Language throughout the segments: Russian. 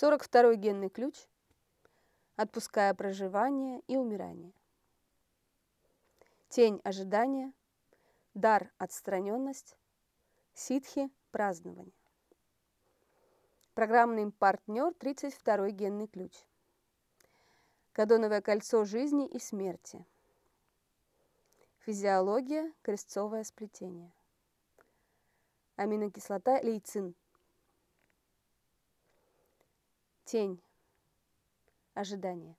42 генный ключ, отпуская проживание и умирание. Тень ожидания, дар отстраненность, ситхи празднование. Программный партнер 32 генный ключ. Кадоновое кольцо жизни и смерти. Физиология, крестцовое сплетение. Аминокислота лейцин. Тень. Ожидание.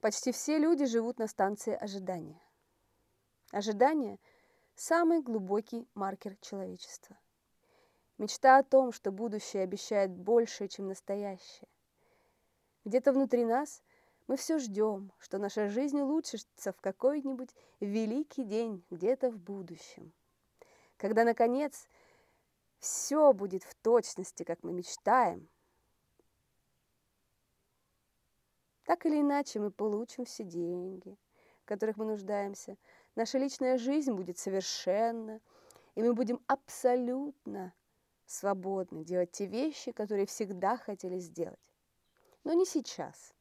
Почти все люди живут на станции ожидания. Ожидание – самый глубокий маркер человечества. Мечта о том, что будущее обещает больше, чем настоящее. Где-то внутри нас мы все ждем, что наша жизнь улучшится в какой-нибудь великий день где-то в будущем. Когда, наконец, все будет в точности, как мы мечтаем, так или иначе мы получим все деньги, в которых мы нуждаемся. Наша личная жизнь будет совершенна, и мы будем абсолютно свободны делать те вещи, которые всегда хотели сделать. Но не сейчас.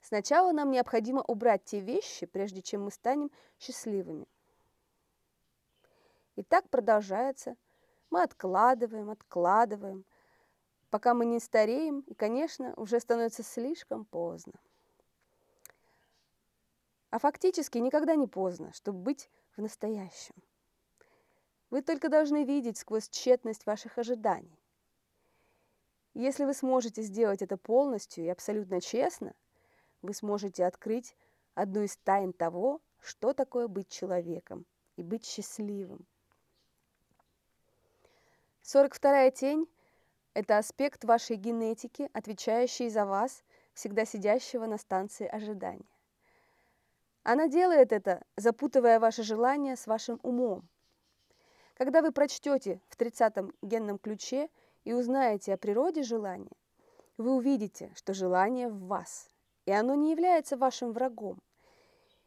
Сначала нам необходимо убрать те вещи, прежде чем мы станем счастливыми. И так продолжается. Мы откладываем, откладываем, пока мы не стареем, и, конечно, уже становится слишком поздно. А фактически никогда не поздно, чтобы быть в настоящем. Вы только должны видеть сквозь тщетность ваших ожиданий. Если вы сможете сделать это полностью и абсолютно честно, вы сможете открыть одну из тайн того, что такое быть человеком и быть счастливым. 42-я тень – это аспект вашей генетики, отвечающий за вас, всегда сидящего на станции ожидания. Она делает это, запутывая ваши желания с вашим умом – когда вы прочтете в 30-м генном ключе и узнаете о природе желания, вы увидите, что желание в вас, и оно не является вашим врагом.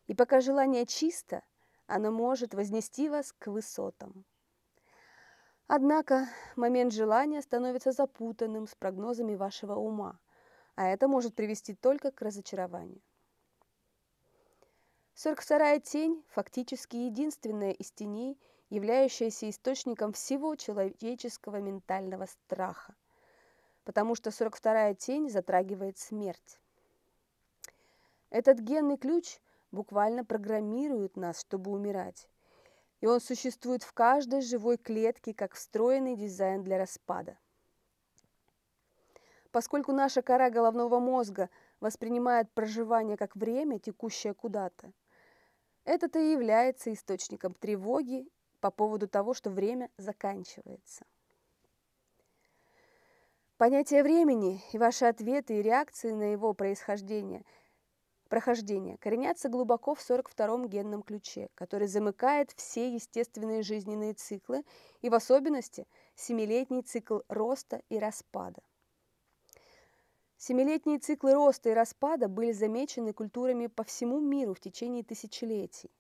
И пока желание чисто, оно может вознести вас к высотам. Однако момент желания становится запутанным с прогнозами вашего ума, а это может привести только к разочарованию. 42-я тень фактически единственная из теней – являющаяся источником всего человеческого ментального страха, потому что 42-я тень затрагивает смерть. Этот генный ключ буквально программирует нас, чтобы умирать, и он существует в каждой живой клетке как встроенный дизайн для распада. Поскольку наша кора головного мозга воспринимает проживание как время, текущее куда-то, это-то и является источником тревоги по поводу того, что время заканчивается. Понятие времени и ваши ответы и реакции на его происхождение, прохождение коренятся глубоко в 42-м генном ключе, который замыкает все естественные жизненные циклы и в особенности семилетний цикл роста и распада. Семилетние циклы роста и распада были замечены культурами по всему миру в течение тысячелетий.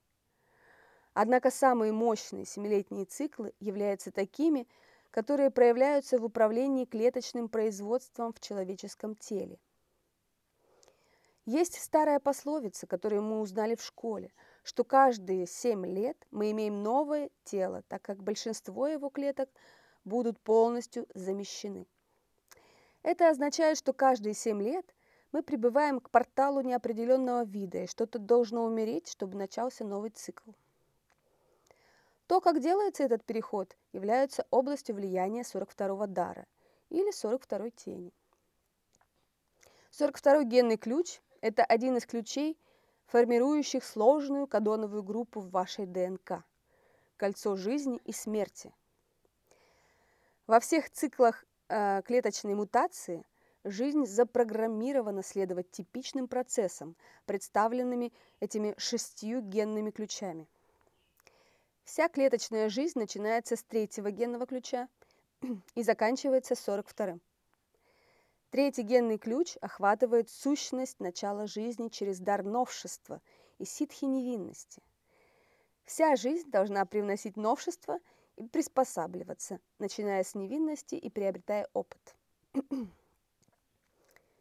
Однако самые мощные семилетние циклы являются такими, которые проявляются в управлении клеточным производством в человеческом теле. Есть старая пословица, которую мы узнали в школе, что каждые 7 лет мы имеем новое тело, так как большинство его клеток будут полностью замещены. Это означает, что каждые 7 лет мы прибываем к порталу неопределенного вида, и что-то должно умереть, чтобы начался новый цикл. То, как делается этот переход, является областью влияния 42-го дара или 42-й тени. 42-й генный ключ – это один из ключей, формирующих сложную кадоновую группу в вашей ДНК – кольцо жизни и смерти. Во всех циклах э, клеточной мутации жизнь запрограммирована следовать типичным процессам, представленными этими шестью генными ключами – Вся клеточная жизнь начинается с третьего генного ключа и заканчивается 42-м. Третий генный ключ охватывает сущность начала жизни через дар новшества и ситхи невинности. Вся жизнь должна привносить новшество и приспосабливаться, начиная с невинности и приобретая опыт.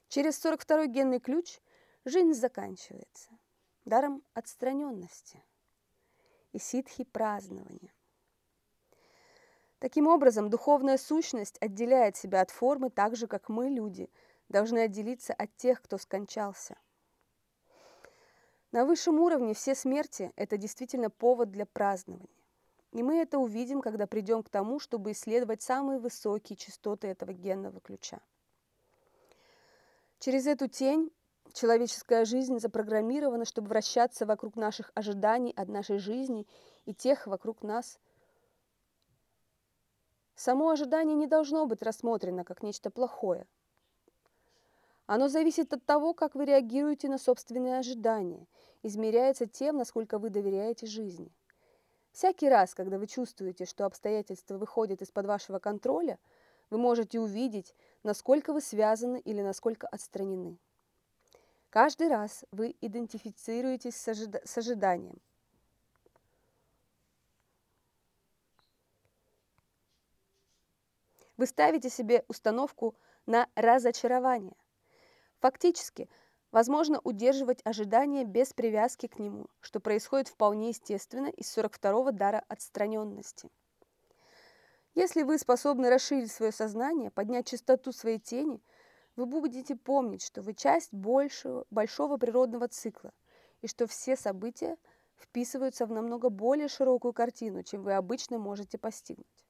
Через 42-й генный ключ жизнь заканчивается даром отстраненности и ситхи празднования. Таким образом, духовная сущность отделяет себя от формы так же, как мы, люди, должны отделиться от тех, кто скончался. На высшем уровне все смерти – это действительно повод для празднования. И мы это увидим, когда придем к тому, чтобы исследовать самые высокие частоты этого генного ключа. Через эту тень человеческая жизнь запрограммирована, чтобы вращаться вокруг наших ожиданий от нашей жизни и тех вокруг нас – Само ожидание не должно быть рассмотрено как нечто плохое. Оно зависит от того, как вы реагируете на собственные ожидания, измеряется тем, насколько вы доверяете жизни. Всякий раз, когда вы чувствуете, что обстоятельства выходят из-под вашего контроля, вы можете увидеть, насколько вы связаны или насколько отстранены. Каждый раз вы идентифицируетесь с, ожида- с ожиданием. Вы ставите себе установку на разочарование. Фактически, возможно удерживать ожидание без привязки к нему, что происходит вполне естественно из 42-го дара отстраненности. Если вы способны расширить свое сознание, поднять частоту своей тени, вы будете помнить, что вы часть большего, большого природного цикла, и что все события вписываются в намного более широкую картину, чем вы обычно можете постигнуть.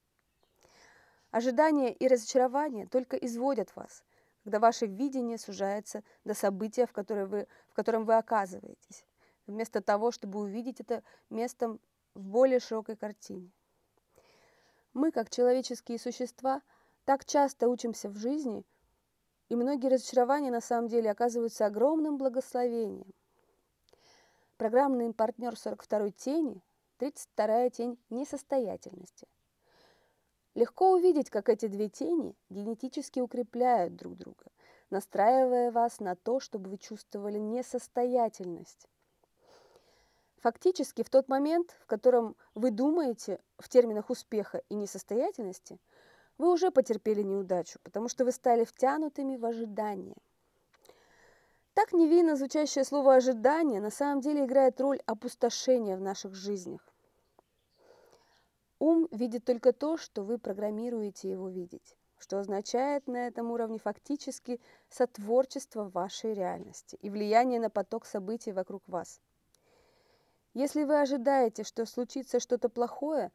Ожидания и разочарование только изводят вас, когда ваше видение сужается до события, в, которое вы, в котором вы оказываетесь, вместо того, чтобы увидеть это местом в более широкой картине. Мы, как человеческие существа, так часто учимся в жизни, и многие разочарования на самом деле оказываются огромным благословением. Программный партнер 42-й тени, 32-я тень несостоятельности – Легко увидеть, как эти две тени генетически укрепляют друг друга, настраивая вас на то, чтобы вы чувствовали несостоятельность. Фактически, в тот момент, в котором вы думаете в терминах успеха и несостоятельности, вы уже потерпели неудачу, потому что вы стали втянутыми в ожидание. Так невинно звучащее слово «ожидание» на самом деле играет роль опустошения в наших жизнях. Ум видит только то, что вы программируете его видеть, что означает на этом уровне фактически сотворчество вашей реальности и влияние на поток событий вокруг вас. Если вы ожидаете, что случится что-то плохое,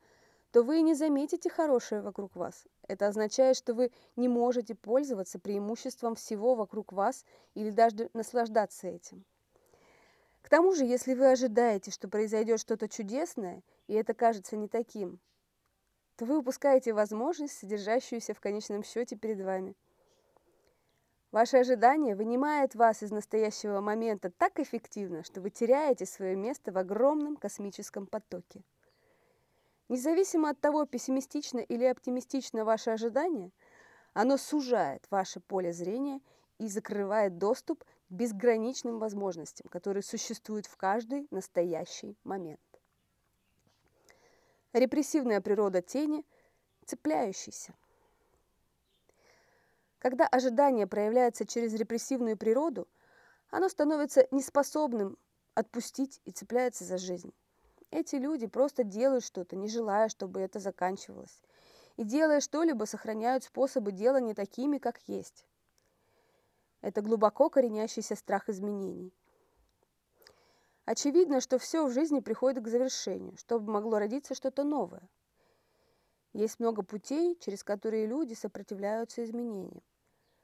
то вы не заметите хорошее вокруг вас. Это означает, что вы не можете пользоваться преимуществом всего вокруг вас или даже наслаждаться этим. К тому же, если вы ожидаете, что произойдет что-то чудесное, и это кажется не таким, то вы упускаете возможность, содержащуюся в конечном счете перед вами. Ваше ожидание вынимает вас из настоящего момента так эффективно, что вы теряете свое место в огромном космическом потоке. Независимо от того, пессимистично или оптимистично ваше ожидание, оно сужает ваше поле зрения и закрывает доступ к безграничным возможностям, которые существуют в каждый настоящий момент репрессивная природа тени, цепляющийся. Когда ожидание проявляется через репрессивную природу, оно становится неспособным отпустить и цепляется за жизнь. Эти люди просто делают что-то, не желая, чтобы это заканчивалось. И делая что-либо, сохраняют способы делания такими, как есть. Это глубоко коренящийся страх изменений – Очевидно, что все в жизни приходит к завершению, чтобы могло родиться что-то новое. Есть много путей, через которые люди сопротивляются изменениям.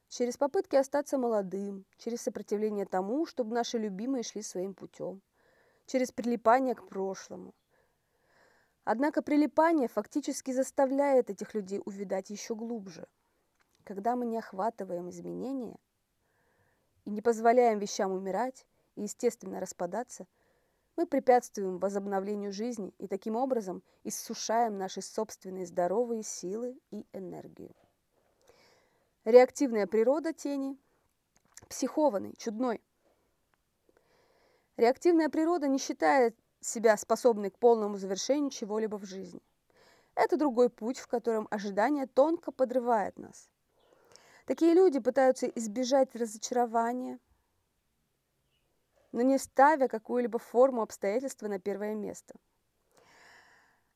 Через попытки остаться молодым, через сопротивление тому, чтобы наши любимые шли своим путем, через прилипание к прошлому. Однако прилипание фактически заставляет этих людей увидать еще глубже. Когда мы не охватываем изменения и не позволяем вещам умирать, и естественно распадаться, мы препятствуем возобновлению жизни и таким образом иссушаем наши собственные здоровые силы и энергию. Реактивная природа тени – психованный, чудной. Реактивная природа не считает себя способной к полному завершению чего-либо в жизни. Это другой путь, в котором ожидание тонко подрывает нас. Такие люди пытаются избежать разочарования, но не ставя какую-либо форму обстоятельства на первое место.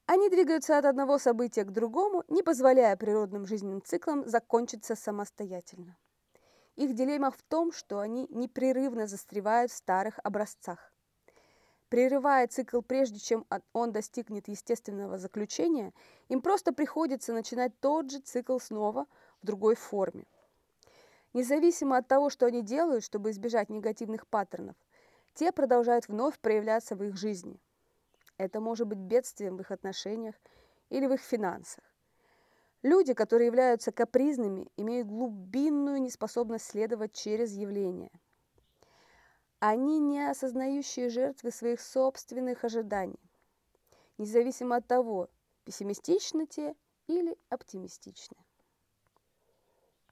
Они двигаются от одного события к другому, не позволяя природным жизненным циклам закончиться самостоятельно. Их дилемма в том, что они непрерывно застревают в старых образцах. Прерывая цикл прежде, чем он достигнет естественного заключения, им просто приходится начинать тот же цикл снова в другой форме. Независимо от того, что они делают, чтобы избежать негативных паттернов, те продолжают вновь проявляться в их жизни. Это может быть бедствием в их отношениях или в их финансах. Люди, которые являются капризными, имеют глубинную неспособность следовать через явления – они не осознающие жертвы своих собственных ожиданий, независимо от того, пессимистичны те или оптимистичны.